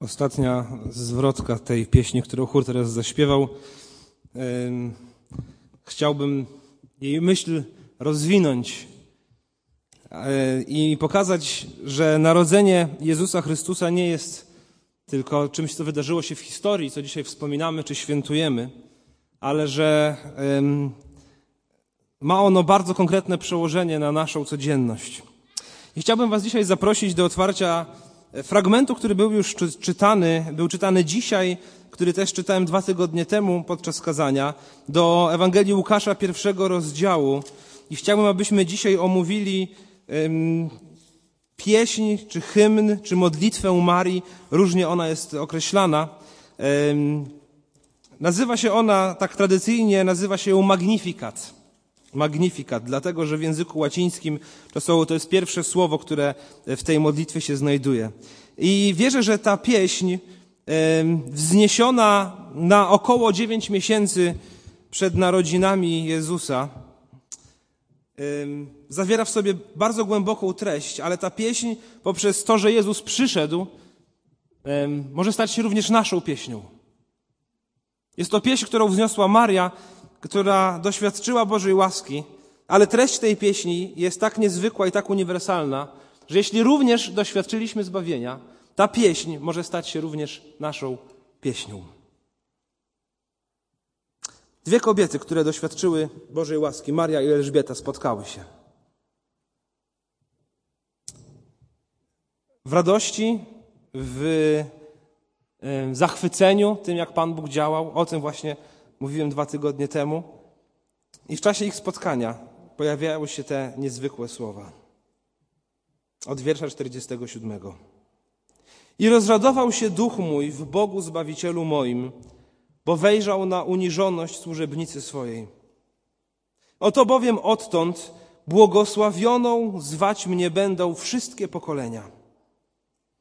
ostatnia zwrotka tej pieśni, którą chór teraz zaśpiewał. Chciałbym jej myśl rozwinąć e, i pokazać, że narodzenie Jezusa Chrystusa nie jest tylko czymś, co wydarzyło się w historii, co dzisiaj wspominamy czy świętujemy, ale że ma ono bardzo konkretne przełożenie na naszą codzienność. I chciałbym Was dzisiaj zaprosić do otwarcia fragmentu, który był już czytany, był czytany dzisiaj, który też czytałem dwa tygodnie temu podczas kazania, do Ewangelii Łukasza pierwszego rozdziału. I chciałbym, abyśmy dzisiaj omówili um, pieśń, czy hymn, czy modlitwę Marii. Różnie ona jest określana. Um, nazywa się ona, tak tradycyjnie, nazywa się ją Magnificat. Magnificat, dlatego że w języku łacińskim są, to jest pierwsze słowo, które w tej modlitwie się znajduje. I wierzę, że ta pieśń wzniesiona na około dziewięć miesięcy przed narodzinami Jezusa zawiera w sobie bardzo głęboką treść, ale ta pieśń poprzez to, że Jezus przyszedł, może stać się również naszą pieśnią. Jest to pieśń, którą wzniosła Maria, która doświadczyła Bożej łaski, ale treść tej pieśni jest tak niezwykła i tak uniwersalna, że jeśli również doświadczyliśmy zbawienia, ta pieśń może stać się również naszą pieśnią. Dwie kobiety, które doświadczyły Bożej łaski, Maria i Elżbieta, spotkały się. W radości, w zachwyceniu tym, jak Pan Bóg działał, o tym właśnie mówiłem dwa tygodnie temu. I w czasie ich spotkania pojawiały się te niezwykłe słowa. Od wiersza 47. I rozradował się duch mój w Bogu Zbawicielu moim, bo wejrzał na uniżoność służebnicy swojej. Oto bowiem odtąd błogosławioną zwać mnie będą wszystkie pokolenia,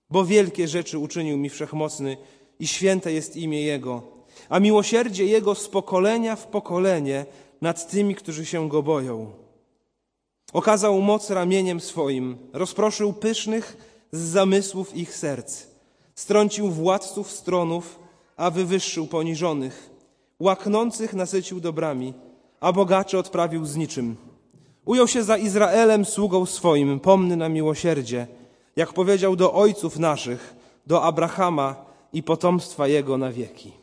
bo wielkie rzeczy uczynił mi wszechmocny i święte jest imię Jego, a miłosierdzie Jego z pokolenia w pokolenie nad tymi, którzy się Go boją. Okazał moc ramieniem swoim, rozproszył pysznych z zamysłów ich serc, strącił władców stronów, a wywyższył poniżonych, łaknących nasycił dobrami, a bogaczy odprawił z niczym. Ujął się za Izraelem sługą swoim, pomny na miłosierdzie, jak powiedział do ojców naszych, do Abrahama i potomstwa jego na wieki.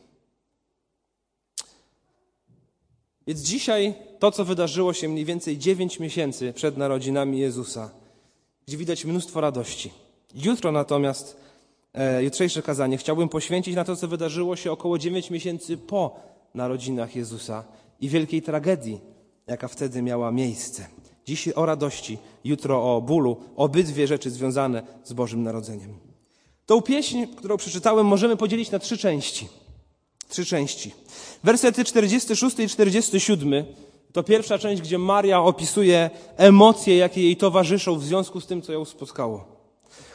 Więc dzisiaj to, co wydarzyło się mniej więcej dziewięć miesięcy przed narodzinami Jezusa, gdzie widać mnóstwo radości. Jutro natomiast, e, jutrzejsze kazanie chciałbym poświęcić na to, co wydarzyło się około dziewięć miesięcy po narodzinach Jezusa i wielkiej tragedii, jaka wtedy miała miejsce. Dziś o radości, jutro o bólu, obydwie rzeczy związane z Bożym Narodzeniem. Tą pieśń, którą przeczytałem, możemy podzielić na trzy części. Trzy części. Wersety 46 i 47 to pierwsza część, gdzie Maria opisuje emocje, jakie jej towarzyszą w związku z tym, co ją spotkało.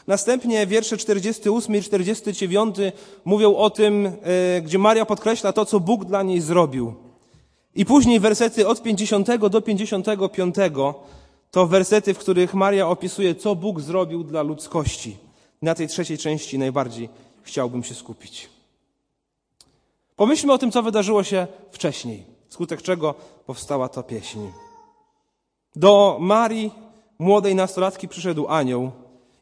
Następnie wiersze 48 i 49 mówią o tym, e, gdzie Maria podkreśla to, co Bóg dla niej zrobił. I później wersety od 50 do 55 to wersety, w których Maria opisuje, co Bóg zrobił dla ludzkości. Na tej trzeciej części najbardziej chciałbym się skupić. Pomyślmy o tym, co wydarzyło się wcześniej, wskutek czego powstała ta pieśń. Do Marii, młodej nastolatki, przyszedł anioł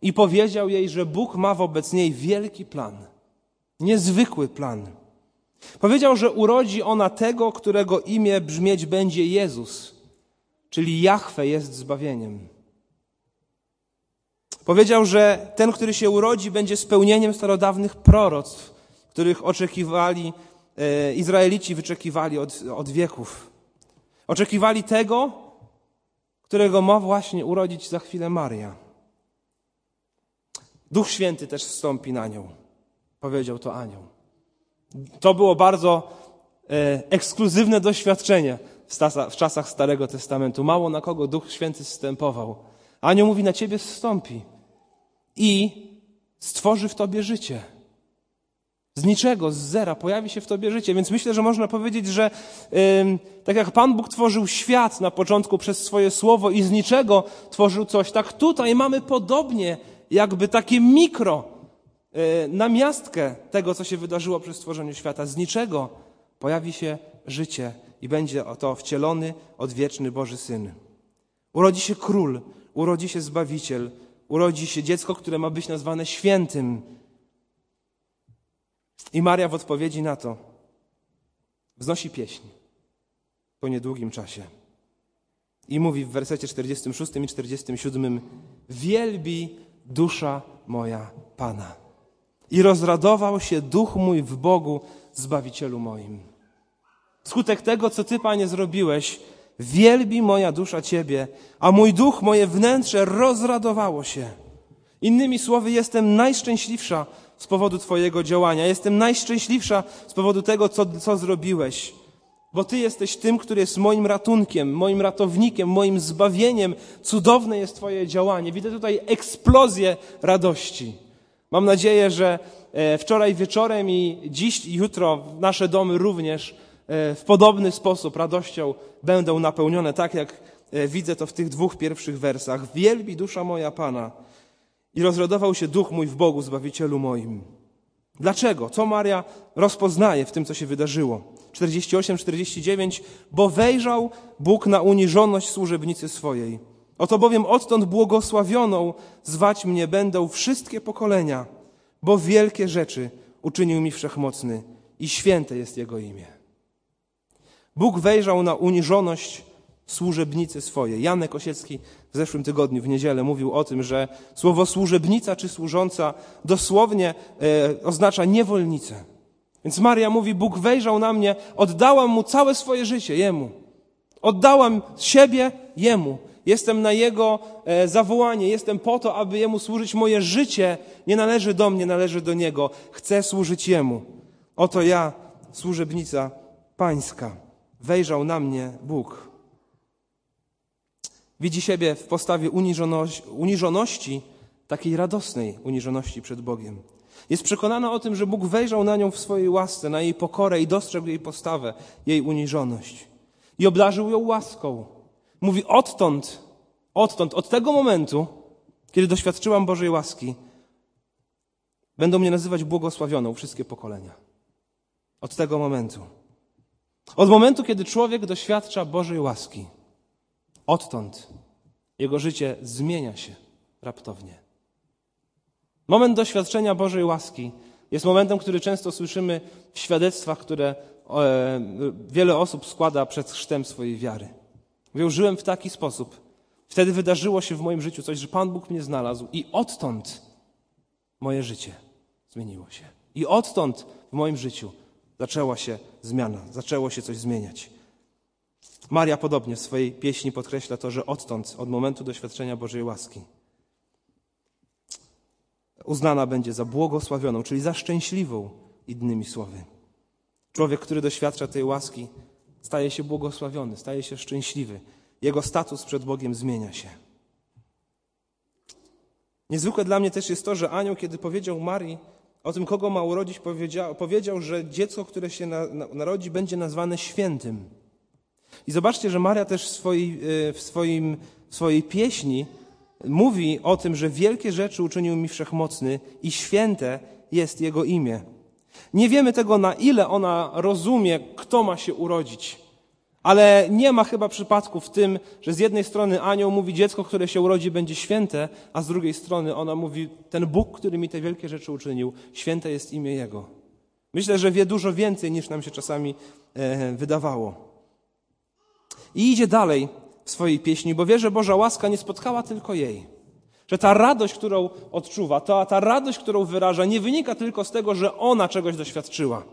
i powiedział jej, że Bóg ma wobec niej wielki plan, niezwykły plan. Powiedział, że urodzi ona tego, którego imię brzmieć będzie Jezus, czyli Jahwe jest zbawieniem. Powiedział, że ten, który się urodzi, będzie spełnieniem starodawnych proroctw, których oczekiwali Izraelici wyczekiwali od, od wieków. Oczekiwali tego, którego ma właśnie urodzić za chwilę Maria. Duch Święty też wstąpi na nią, powiedział to anioł. To było bardzo e, ekskluzywne doświadczenie w, stasa, w czasach Starego Testamentu. Mało na kogo Duch Święty zstępował. Anioł mówi, na ciebie zstąpi i stworzy w tobie życie. Z niczego, z zera pojawi się w tobie życie. Więc myślę, że można powiedzieć, że yy, tak jak Pan Bóg tworzył świat na początku przez swoje słowo i z niczego tworzył coś, tak tutaj mamy podobnie, jakby takie mikro e, namiastkę tego, co się wydarzyło przy stworzeniu świata. Z niczego pojawi się życie i będzie to wcielony, odwieczny Boży Syn. Urodzi się król, urodzi się Zbawiciel, urodzi się dziecko, które ma być nazwane świętym. I Maria w odpowiedzi na to wznosi pieśń po niedługim czasie. I mówi w wersecie 46 i 47: Wielbi dusza moja Pana. I rozradował się duch mój w Bogu, Zbawicielu moim. Skutek tego, co Ty, Panie, zrobiłeś, wielbi moja dusza Ciebie, a mój duch, moje wnętrze rozradowało się. Innymi słowy, jestem najszczęśliwsza z powodu Twojego działania. Jestem najszczęśliwsza z powodu tego, co, co zrobiłeś. Bo Ty jesteś tym, który jest moim ratunkiem, moim ratownikiem, moim zbawieniem. Cudowne jest Twoje działanie. Widzę tutaj eksplozję radości. Mam nadzieję, że e, wczoraj wieczorem i dziś i jutro nasze domy również e, w podobny sposób radością będą napełnione, tak jak e, widzę to w tych dwóch pierwszych wersach. Wielbi dusza moja Pana i rozradował się duch mój w Bogu, Zbawicielu moim. Dlaczego? Co Maria rozpoznaje w tym, co się wydarzyło? 48-49, bo wejrzał Bóg na uniżoność służebnicy swojej. Oto bowiem odtąd błogosławioną zwać mnie będą wszystkie pokolenia, bo wielkie rzeczy uczynił mi wszechmocny i święte jest Jego imię. Bóg wejrzał na uniżoność służebnicy swojej. Janek Osiecki w zeszłym tygodniu, w niedzielę, mówił o tym, że słowo służebnica czy służąca dosłownie e, oznacza niewolnicę. Więc Maria mówi: Bóg wejrzał na mnie, oddałam mu całe swoje życie, jemu. Oddałam siebie jemu. Jestem na jego e, zawołanie, jestem po to, aby jemu służyć. Moje życie nie należy do mnie, należy do niego. Chcę służyć jemu. Oto ja, służebnica pańska. Wejrzał na mnie Bóg. Widzi siebie w postawie uniżoności, uniżoności, takiej radosnej uniżoności przed Bogiem. Jest przekonana o tym, że Bóg wejrzał na nią w swojej łasce, na jej pokorę i dostrzegł jej postawę, jej uniżoność. I obdarzył ją łaską. Mówi odtąd, odtąd, od tego momentu, kiedy doświadczyłam Bożej łaski, będą mnie nazywać błogosławioną wszystkie pokolenia. Od tego momentu. Od momentu, kiedy człowiek doświadcza Bożej łaski, odtąd jego życie zmienia się raptownie. Moment doświadczenia Bożej łaski jest momentem, który często słyszymy w świadectwach, które e, wiele osób składa przed chrztem swojej wiary. Mówią, żyłem w taki sposób. Wtedy wydarzyło się w moim życiu coś, że Pan Bóg mnie znalazł i odtąd moje życie zmieniło się. I odtąd w moim życiu zaczęła się zmiana, zaczęło się coś zmieniać. Maria podobnie w swojej pieśni podkreśla to, że odtąd, od momentu doświadczenia Bożej łaski, uznana będzie za błogosławioną, czyli za szczęśliwą, innymi słowy. Człowiek, który doświadcza tej łaski, staje się błogosławiony, staje się szczęśliwy. Jego status przed Bogiem zmienia się. Niezwykłe dla mnie też jest to, że anioł, kiedy powiedział Marii o tym, kogo ma urodzić, powiedział, powiedział że dziecko, które się na, na, narodzi, będzie nazwane świętym. I zobaczcie, że Maria też w swojej, e, w swoim, w swojej pieśni mówi o tym, że wielkie rzeczy uczynił mi wszechmocny i święte jest Jego imię. Nie wiemy tego, na ile ona rozumie, kto ma się urodzić. Ale nie ma chyba przypadku w tym, że z jednej strony anioł mówi, dziecko, które się urodzi, będzie święte, a z drugiej strony ona mówi, ten Bóg, który mi te wielkie rzeczy uczynił, święte jest imię Jego. Myślę, że wie dużo więcej, niż nam się czasami e, wydawało. I idzie dalej w swojej pieśni, bo wie, że Boża łaska nie spotkała tylko jej. Że ta radość, którą odczuwa, to ta radość, którą wyraża, nie wynika tylko z tego, że ona czegoś doświadczyła.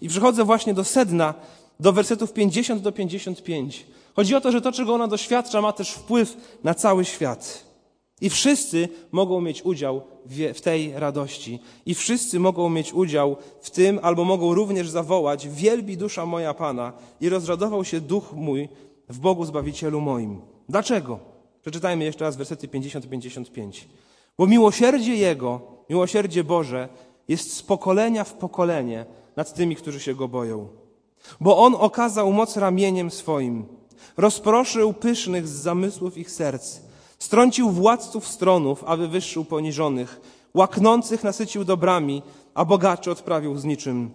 I przychodzę właśnie do sedna, do wersetów 50 do 55. Chodzi o to, że to, czego ona doświadcza, ma też wpływ na cały świat. I wszyscy mogą mieć udział w tej radości. I wszyscy mogą mieć udział w tym, albo mogą również zawołać: Wielbi dusza moja Pana, i rozradował się duch mój w Bogu Zbawicielu moim. Dlaczego? Przeczytajmy jeszcze raz wersety 50-55. Bo miłosierdzie Jego, miłosierdzie Boże, jest z pokolenia w pokolenie nad tymi, którzy się Go boją. Bo On okazał moc ramieniem swoim, rozproszył pysznych z zamysłów ich serc, strącił władców stronów, a wywyższył poniżonych, Łaknących nasycił dobrami, a bogaczy odprawił z niczym.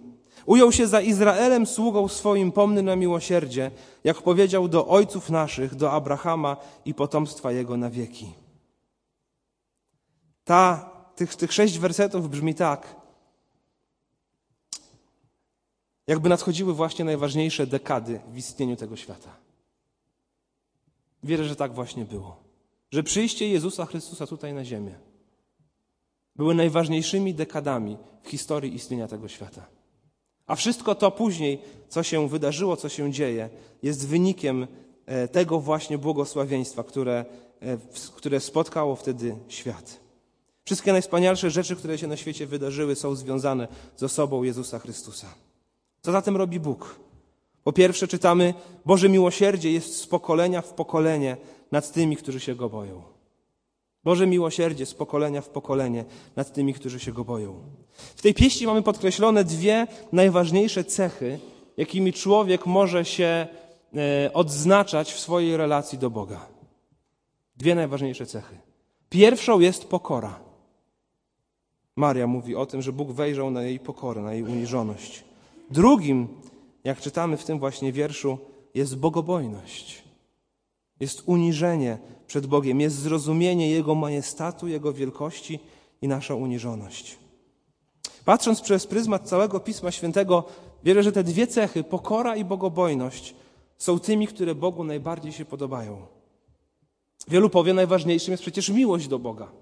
Ujął się za Izraelem sługą swoim pomny na miłosierdzie, jak powiedział do ojców naszych, do Abrahama i potomstwa jego na wieki. Ta, tych, tych sześć wersetów brzmi tak, jakby nadchodziły właśnie najważniejsze dekady w istnieniu tego świata. Wierzę, że tak właśnie było. Że przyjście Jezusa Chrystusa tutaj na ziemię były najważniejszymi dekadami w historii istnienia tego świata. A wszystko to później, co się wydarzyło, co się dzieje, jest wynikiem e, tego właśnie błogosławieństwa, które, e, które spotkało wtedy świat. Wszystkie najwspanialsze rzeczy, które się na świecie wydarzyły, są związane z osobą Jezusa Chrystusa. Co zatem robi Bóg? Po pierwsze, czytamy: Boże miłosierdzie jest z pokolenia w pokolenie nad tymi, którzy się go boją. Boże miłosierdzie z pokolenia w pokolenie nad tymi, którzy się go boją. W tej pieści mamy podkreślone dwie najważniejsze cechy, jakimi człowiek może się e, odznaczać w swojej relacji do Boga. Dwie najważniejsze cechy. Pierwszą jest pokora. Maria mówi o tym, że Bóg wejrzał na jej pokorę, na jej uniżoność. Drugim, jak czytamy w tym właśnie wierszu, jest bogobojność. Jest uniżenie przed Bogiem, jest zrozumienie Jego majestatu, Jego wielkości i nasza uniżoność. Patrząc przez pryzmat całego Pisma Świętego, wierzę, że te dwie cechy, pokora i bogobojność, są tymi, które Bogu najbardziej się podobają. Wielu powie, najważniejszym jest przecież miłość do Boga.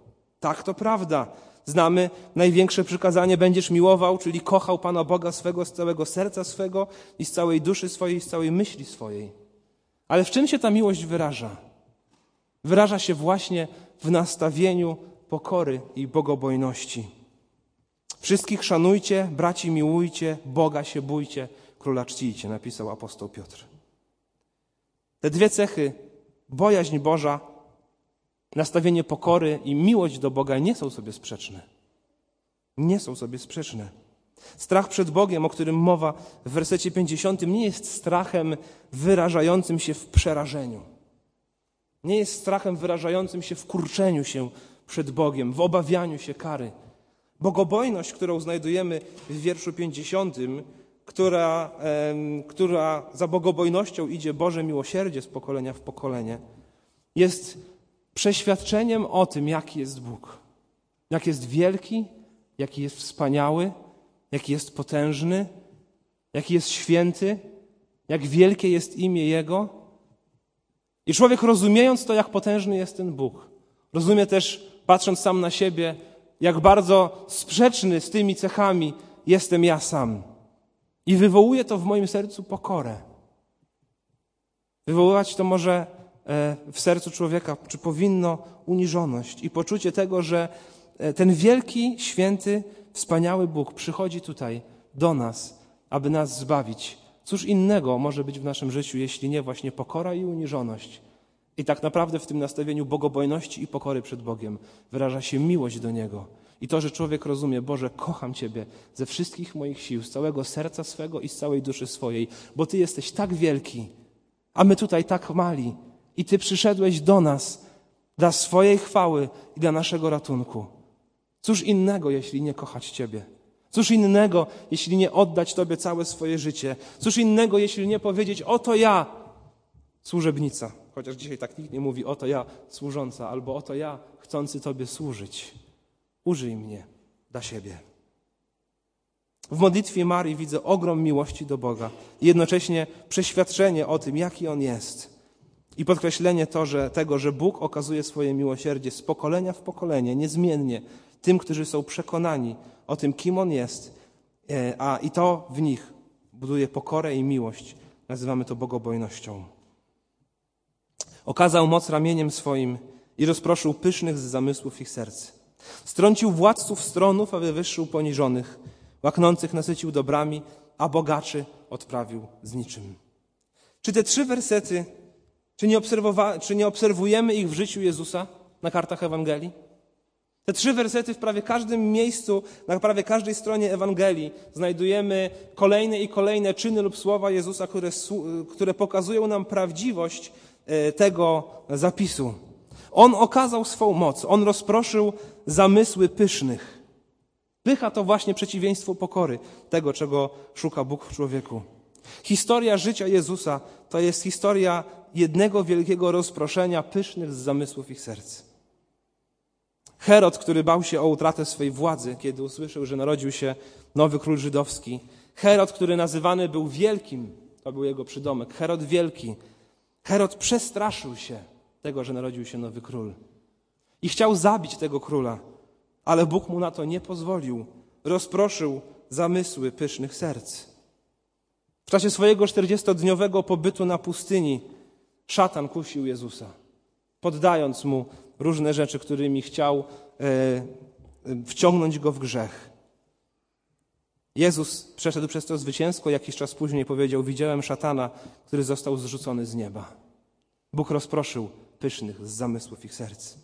Tak, to prawda. Znamy największe przykazanie: będziesz miłował, czyli kochał Pana Boga swego z całego serca swego i z całej duszy swojej, z całej myśli swojej. Ale w czym się ta miłość wyraża? Wyraża się właśnie w nastawieniu pokory i bogobojności. Wszystkich szanujcie, braci miłujcie, Boga się bójcie, króla czcijcie, napisał apostoł Piotr. Te dwie cechy, bojaźń Boża nastawienie pokory i miłość do Boga nie są sobie sprzeczne. Nie są sobie sprzeczne. Strach przed Bogiem, o którym mowa w wersecie 50, nie jest strachem wyrażającym się w przerażeniu. Nie jest strachem wyrażającym się w kurczeniu się przed Bogiem, w obawianiu się kary. Bogobojność, którą znajdujemy w wierszu 50, która, która za bogobojnością idzie Boże miłosierdzie z pokolenia w pokolenie, jest przeświadczeniem o tym, jaki jest Bóg. Jak jest wielki, jaki jest wspaniały, jaki jest potężny, jaki jest święty, jak wielkie jest imię Jego. I człowiek rozumiejąc to, jak potężny jest ten Bóg, rozumie też, patrząc sam na siebie, jak bardzo sprzeczny z tymi cechami jestem ja sam. I wywołuje to w moim sercu pokorę. Wywoływać to może E, w sercu człowieka, czy powinno uniżoność i poczucie tego, że e, ten wielki, święty, wspaniały Bóg przychodzi tutaj do nas, aby nas zbawić. Cóż innego może być w naszym życiu, jeśli nie właśnie pokora i uniżoność? I tak naprawdę w tym nastawieniu bogobojności i pokory przed Bogiem wyraża się miłość do Niego. I to, że człowiek rozumie, Boże, kocham Ciebie ze wszystkich moich sił, z całego serca swego i z całej duszy swojej, bo Ty jesteś tak wielki, a my tutaj tak mali. I Ty przyszedłeś do nas dla swojej chwały i dla naszego ratunku. Cóż innego, jeśli nie kochać Ciebie? Cóż innego, jeśli nie oddać Tobie całe swoje życie? Cóż innego, jeśli nie powiedzieć: Oto ja, służebnica. Chociaż dzisiaj tak nikt nie mówi: Oto ja, służąca, albo oto ja, chcący Tobie służyć. Użyj mnie dla siebie. W modlitwie Marii widzę ogrom miłości do Boga i jednocześnie przeświadczenie o tym, jaki On jest. I podkreślenie to, że, tego, że Bóg okazuje swoje miłosierdzie z pokolenia w pokolenie, niezmiennie, tym, którzy są przekonani o tym, kim On jest, e, a i to w nich buduje pokorę i miłość. Nazywamy to bogobojnością. Okazał moc ramieniem swoim i rozproszył pysznych z zamysłów ich serc. Strącił władców stronów, a wywyższył poniżonych. Łaknących nasycił dobrami, a bogaczy odprawił z niczym. Czy te trzy wersety czy nie, czy nie obserwujemy ich w życiu Jezusa na kartach Ewangelii? Te trzy wersety w prawie każdym miejscu, na prawie każdej stronie Ewangelii znajdujemy kolejne i kolejne czyny lub słowa Jezusa, które, które pokazują nam prawdziwość e, tego zapisu. On okazał swą moc, on rozproszył zamysły pysznych. Pycha to właśnie przeciwieństwo pokory, tego, czego szuka Bóg w człowieku. Historia życia Jezusa to jest historia jednego wielkiego rozproszenia pysznych z zamysłów ich serc. Herod, który bał się o utratę swej władzy, kiedy usłyszał, że narodził się nowy król żydowski. Herod, który nazywany był wielkim, to był jego przydomek, Herod Wielki. Herod przestraszył się tego, że narodził się nowy król. I chciał zabić tego króla, ale Bóg mu na to nie pozwolił. Rozproszył zamysły pysznych serc. W czasie swojego czterdziestodniowego pobytu na pustyni szatan kusił Jezusa, poddając mu różne rzeczy, którymi chciał e, wciągnąć go w grzech. Jezus przeszedł przez to zwycięsko, jakiś czas później powiedział: Widziałem szatana, który został zrzucony z nieba. Bóg rozproszył pysznych z zamysłów ich serc.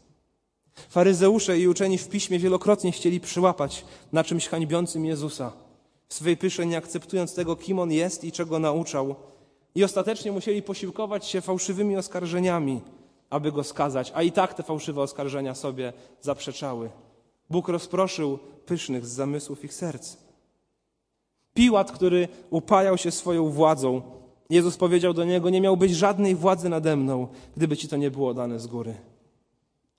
Faryzeusze i uczeni w piśmie wielokrotnie chcieli przyłapać na czymś hańbiącym Jezusa, w swej pysze nie akceptując tego, kim on jest i czego nauczał. I ostatecznie musieli posiłkować się fałszywymi oskarżeniami, aby go skazać, a i tak te fałszywe oskarżenia sobie zaprzeczały. Bóg rozproszył pysznych z zamysłów ich serc. Piłat, który upajał się swoją władzą, Jezus powiedział do niego: Nie miałbyś żadnej władzy nade mną, gdyby ci to nie było dane z góry.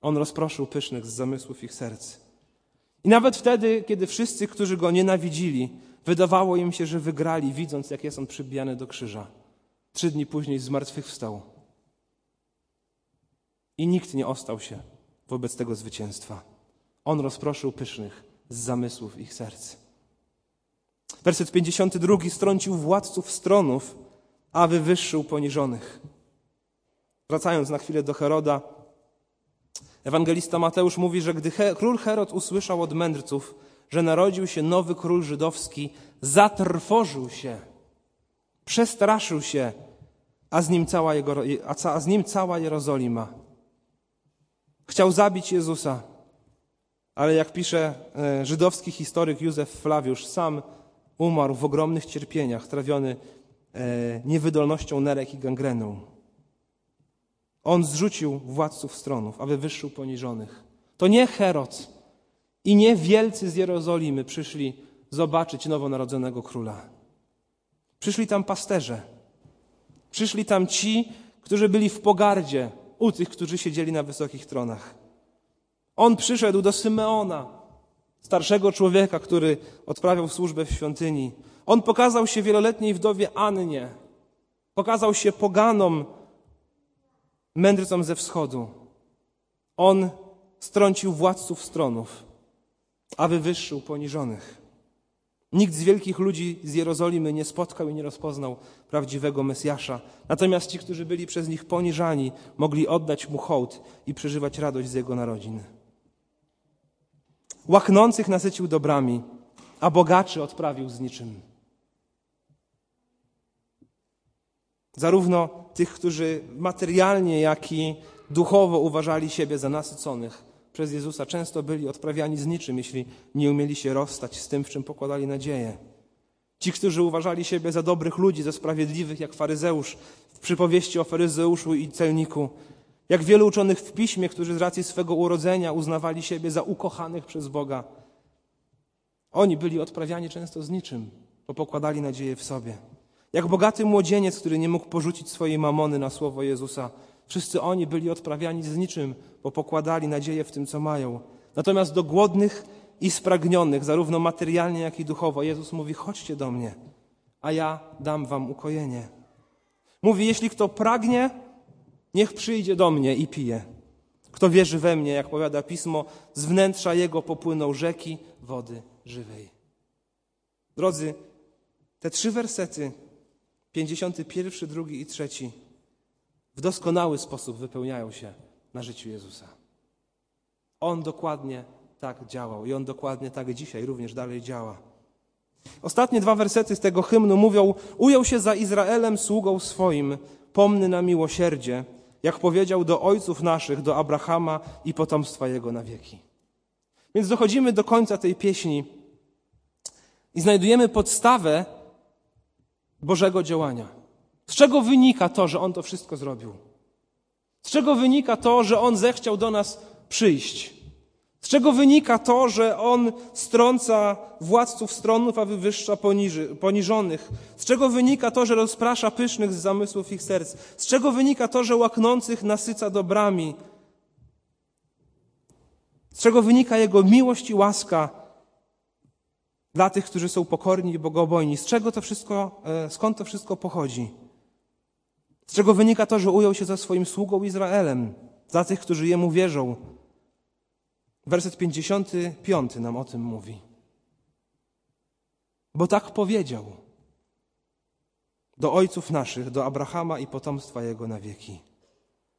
On rozproszył pysznych z zamysłów ich serc. I nawet wtedy, kiedy wszyscy, którzy go nienawidzili, wydawało im się, że wygrali, widząc, jak jest on przybijany do krzyża. Trzy dni później zmartwychwstał. I nikt nie ostał się wobec tego zwycięstwa. On rozproszył pysznych z zamysłów ich serc. Werset 52 strącił władców stronów, a wywyższył poniżonych. Wracając na chwilę do Heroda, ewangelista Mateusz mówi, że gdy król Herod usłyszał od mędrców, że narodził się nowy król żydowski, zatrwożył się, przestraszył się, a z nim cała, jego, a z nim cała Jerozolima. Chciał zabić Jezusa, ale jak pisze e, żydowski historyk Józef Flawiusz, sam umarł w ogromnych cierpieniach, trawiony e, niewydolnością nerek i gangreną. On zrzucił władców stronów, a wywyższył poniżonych. To nie Herod i nie wielcy z Jerozolimy przyszli zobaczyć nowonarodzonego króla. Przyszli tam pasterze. Przyszli tam ci, którzy byli w pogardzie u tych, którzy siedzieli na wysokich tronach. On przyszedł do Symeona, starszego człowieka, który odprawiał służbę w świątyni. On pokazał się wieloletniej wdowie Annie. Pokazał się poganom, mędrcom ze wschodu. On strącił władców stronów, a wywyższył poniżonych. Nikt z wielkich ludzi z Jerozolimy nie spotkał i nie rozpoznał prawdziwego Mesjasza. Natomiast ci, którzy byli przez nich poniżani, mogli oddać mu hołd i przeżywać radość z jego narodzin. Łaknących nasycił dobrami, a bogaczy odprawił z niczym. Zarówno tych, którzy materialnie, jak i duchowo uważali siebie za nasyconych przez Jezusa, często byli odprawiani z niczym, jeśli nie umieli się rozstać z tym, w czym pokładali nadzieję. Ci, którzy uważali siebie za dobrych ludzi, za sprawiedliwych, jak faryzeusz w przypowieści o faryzeuszu i celniku, jak wielu uczonych w piśmie, którzy z racji swego urodzenia uznawali siebie za ukochanych przez Boga. Oni byli odprawiani często z niczym, bo pokładali nadzieję w sobie. Jak bogaty młodzieniec, który nie mógł porzucić swojej mamony na słowo Jezusa. Wszyscy oni byli odprawiani z niczym, bo pokładali nadzieję w tym, co mają. Natomiast do głodnych i spragnionych, zarówno materialnie, jak i duchowo, Jezus mówi: chodźcie do mnie, a ja dam wam ukojenie. Mówi: jeśli kto pragnie, Niech przyjdzie do mnie i pije. Kto wierzy we mnie, jak powiada pismo, z wnętrza jego popłyną rzeki wody żywej. Drodzy, te trzy wersety, 51, drugi i trzeci, w doskonały sposób wypełniają się na życiu Jezusa. On dokładnie tak działał i on dokładnie tak dzisiaj również dalej działa. Ostatnie dwa wersety z tego hymnu mówią: Ujął się za Izraelem sługą swoim, pomny na miłosierdzie, jak powiedział do ojców naszych, do Abrahama i potomstwa jego na wieki. Więc dochodzimy do końca tej pieśni i znajdujemy podstawę Bożego działania. Z czego wynika to, że On to wszystko zrobił? Z czego wynika to, że On zechciał do nas przyjść? Z czego wynika to, że On strąca władców stronów, a wywyższa poniży, poniżonych? Z czego wynika to, że rozprasza pysznych z zamysłów ich serc? Z czego wynika to, że łaknących nasyca dobrami? Z czego wynika Jego miłość i łaska dla tych, którzy są pokorni i bogobojni? Z czego to wszystko, e, skąd to wszystko pochodzi? Z czego wynika to, że ujął się za swoim sługą Izraelem, za tych, którzy Jemu wierzą? Werset 55 nam o tym mówi. Bo tak powiedział do ojców naszych, do Abrahama i potomstwa jego na wieki.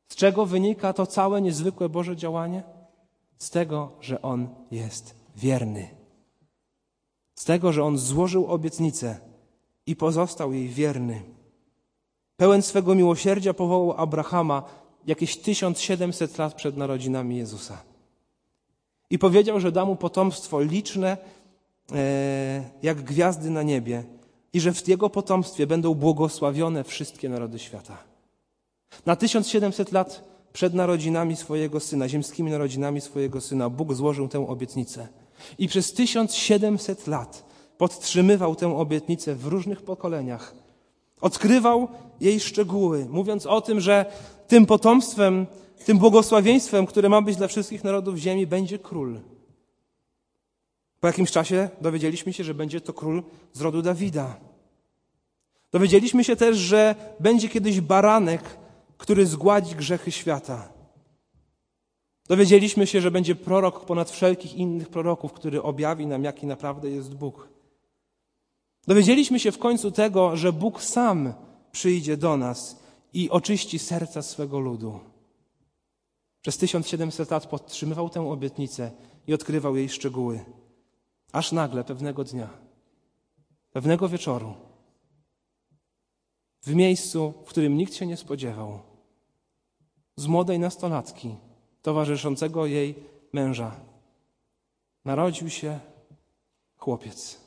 Z czego wynika to całe niezwykłe Boże działanie? Z tego, że On jest wierny. Z tego, że On złożył obietnicę i pozostał jej wierny. Pełen swego miłosierdzia powołał Abrahama jakieś 1700 lat przed narodzinami Jezusa. I powiedział, że da mu potomstwo liczne e, jak gwiazdy na niebie i że w jego potomstwie będą błogosławione wszystkie narody świata. Na 1700 lat przed narodzinami swojego syna, ziemskimi narodzinami swojego syna, Bóg złożył tę obietnicę. I przez 1700 lat podtrzymywał tę obietnicę w różnych pokoleniach. Odkrywał jej szczegóły, mówiąc o tym, że tym potomstwem tym błogosławieństwem, które ma być dla wszystkich narodów ziemi, będzie król. Po jakimś czasie dowiedzieliśmy się, że będzie to król z rodu Dawida. Dowiedzieliśmy się też, że będzie kiedyś baranek, który zgładzi grzechy świata. Dowiedzieliśmy się, że będzie prorok ponad wszelkich innych proroków, który objawi nam, jaki naprawdę jest Bóg. Dowiedzieliśmy się w końcu tego, że Bóg sam przyjdzie do nas i oczyści serca swego ludu. Przez 1700 lat podtrzymywał tę obietnicę i odkrywał jej szczegóły. Aż nagle pewnego dnia, pewnego wieczoru, w miejscu, w którym nikt się nie spodziewał, z młodej nastolatki, towarzyszącego jej męża, narodził się chłopiec.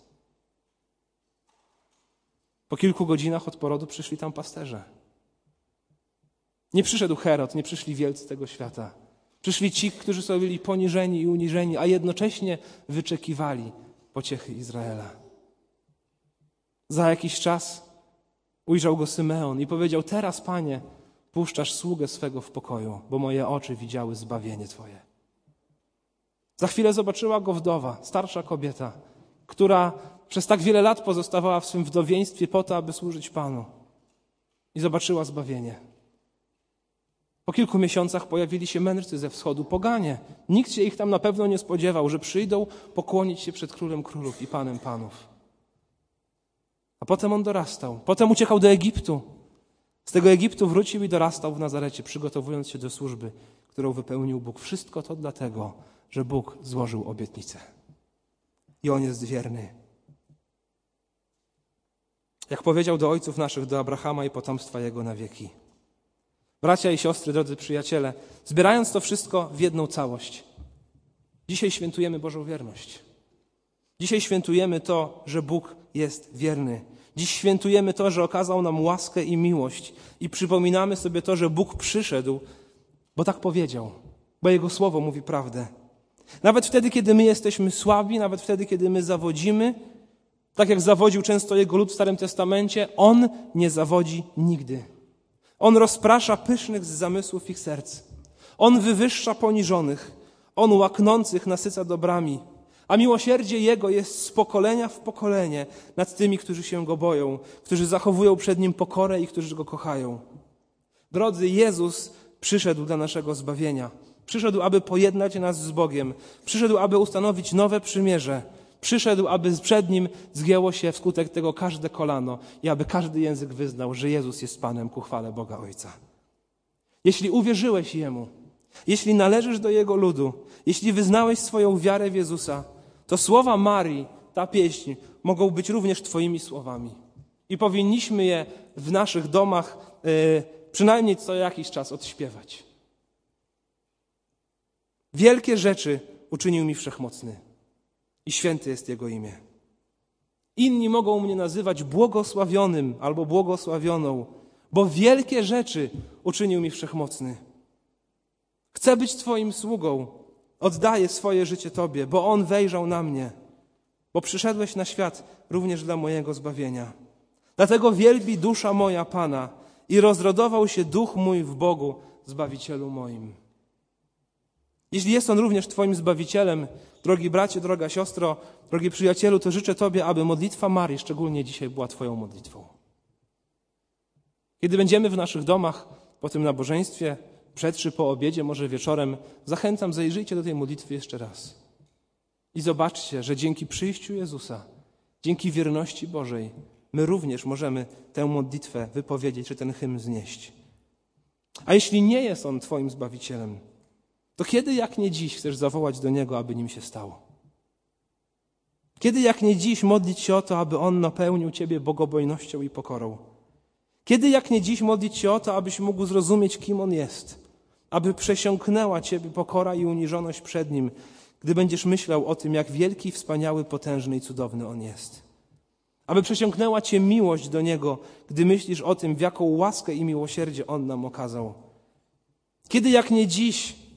Po kilku godzinach od porodu przyszli tam pasterze. Nie przyszedł Herod, nie przyszli wielcy tego świata. Przyszli ci, którzy są byli poniżeni i uniżeni, a jednocześnie wyczekiwali pociechy Izraela. Za jakiś czas ujrzał go Symeon i powiedział: Teraz, panie, puszczasz sługę swego w pokoju, bo moje oczy widziały zbawienie Twoje. Za chwilę zobaczyła go wdowa, starsza kobieta, która przez tak wiele lat pozostawała w swym wdowieństwie po to, aby służyć Panu. I zobaczyła zbawienie. Po kilku miesiącach pojawili się mędrcy ze wschodu, poganie. Nikt się ich tam na pewno nie spodziewał, że przyjdą pokłonić się przed królem królów i panem panów. A potem on dorastał. Potem uciekał do Egiptu. Z tego Egiptu wrócił i dorastał w Nazarecie, przygotowując się do służby, którą wypełnił Bóg. Wszystko to dlatego, że Bóg złożył obietnicę. I on jest wierny. Jak powiedział do ojców naszych, do Abrahama i potomstwa jego na wieki. Bracia i siostry, drodzy przyjaciele, zbierając to wszystko w jedną całość, dzisiaj świętujemy Bożą wierność. Dzisiaj świętujemy to, że Bóg jest wierny. Dziś świętujemy to, że okazał nam łaskę i miłość i przypominamy sobie to, że Bóg przyszedł, bo tak powiedział, bo Jego słowo mówi prawdę. Nawet wtedy, kiedy my jesteśmy słabi, nawet wtedy, kiedy my zawodzimy, tak jak zawodził często Jego lud w Starym Testamencie, On nie zawodzi nigdy. On rozprasza pysznych z zamysłów ich serc. On wywyższa poniżonych. On łaknących nasyca dobrami. A miłosierdzie Jego jest z pokolenia w pokolenie nad tymi, którzy się Go boją, którzy zachowują przed Nim pokorę i którzy Go kochają. Drodzy, Jezus przyszedł dla naszego zbawienia. Przyszedł, aby pojednać nas z Bogiem. Przyszedł, aby ustanowić nowe przymierze. Przyszedł, aby przed Nim zgięło się wskutek tego każde kolano i aby każdy język wyznał, że Jezus jest Panem ku chwale Boga Ojca. Jeśli uwierzyłeś Jemu, jeśli należysz do Jego ludu, jeśli wyznałeś swoją wiarę w Jezusa, to słowa Marii, ta pieśń, mogą być również Twoimi słowami. I powinniśmy je w naszych domach yy, przynajmniej co jakiś czas odśpiewać. Wielkie rzeczy uczynił mi wszechmocny i święty jest Jego imię. Inni mogą mnie nazywać błogosławionym albo błogosławioną, bo wielkie rzeczy uczynił mi wszechmocny. Chcę być Twoim sługą. Oddaję swoje życie Tobie, bo On wejrzał na mnie, bo przyszedłeś na świat również dla mojego zbawienia. Dlatego wielbi dusza moja Pana i rozrodował się duch mój w Bogu, Zbawicielu moim. Jeśli jest On również Twoim Zbawicielem, drogi bracie, droga siostro, drogi przyjacielu, to życzę Tobie, aby modlitwa Marii szczególnie dzisiaj była Twoją modlitwą. Kiedy będziemy w naszych domach po tym nabożeństwie, przed czy po obiedzie, może wieczorem, zachęcam, zajrzyjcie do tej modlitwy jeszcze raz. I zobaczcie, że dzięki przyjściu Jezusa, dzięki wierności Bożej, my również możemy tę modlitwę wypowiedzieć, czy ten hymn znieść. A jeśli nie jest On Twoim Zbawicielem, to kiedy jak nie dziś chcesz zawołać do Niego, aby nim się stało? Kiedy jak nie dziś modlić się o to, aby On napełnił Ciebie bogobojnością i pokorą? Kiedy jak nie dziś modlić się o to, abyś mógł zrozumieć, kim On jest? Aby przesiąknęła Ciebie pokora i uniżoność przed Nim, gdy będziesz myślał o tym, jak wielki, wspaniały, potężny i cudowny On jest. Aby przesiąknęła Cię miłość do Niego, gdy myślisz o tym, w jaką łaskę i miłosierdzie On nam okazał. Kiedy jak nie dziś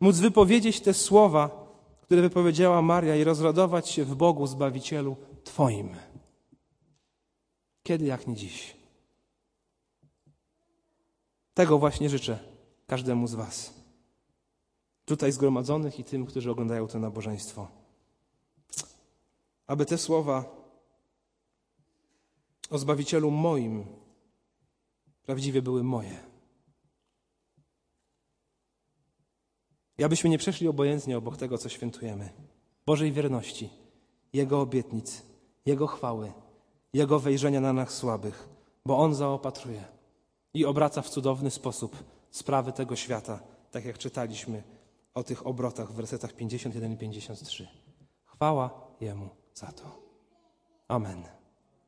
móc wypowiedzieć te słowa, które wypowiedziała Maria i rozradować się w Bogu Zbawicielu Twoim. Kiedy jak nie dziś. Tego właśnie życzę każdemu z Was. Tutaj zgromadzonych i tym, którzy oglądają to nabożeństwo. Aby te słowa o Zbawicielu moim prawdziwie były moje. I abyśmy nie przeszli obojętnie obok tego, co świętujemy. Bożej wierności, Jego obietnic, Jego chwały, Jego wejrzenia na nas słabych, bo On zaopatruje i obraca w cudowny sposób sprawy tego świata, tak jak czytaliśmy o tych obrotach w wersetach 51 i 53. Chwała Jemu za to. Amen.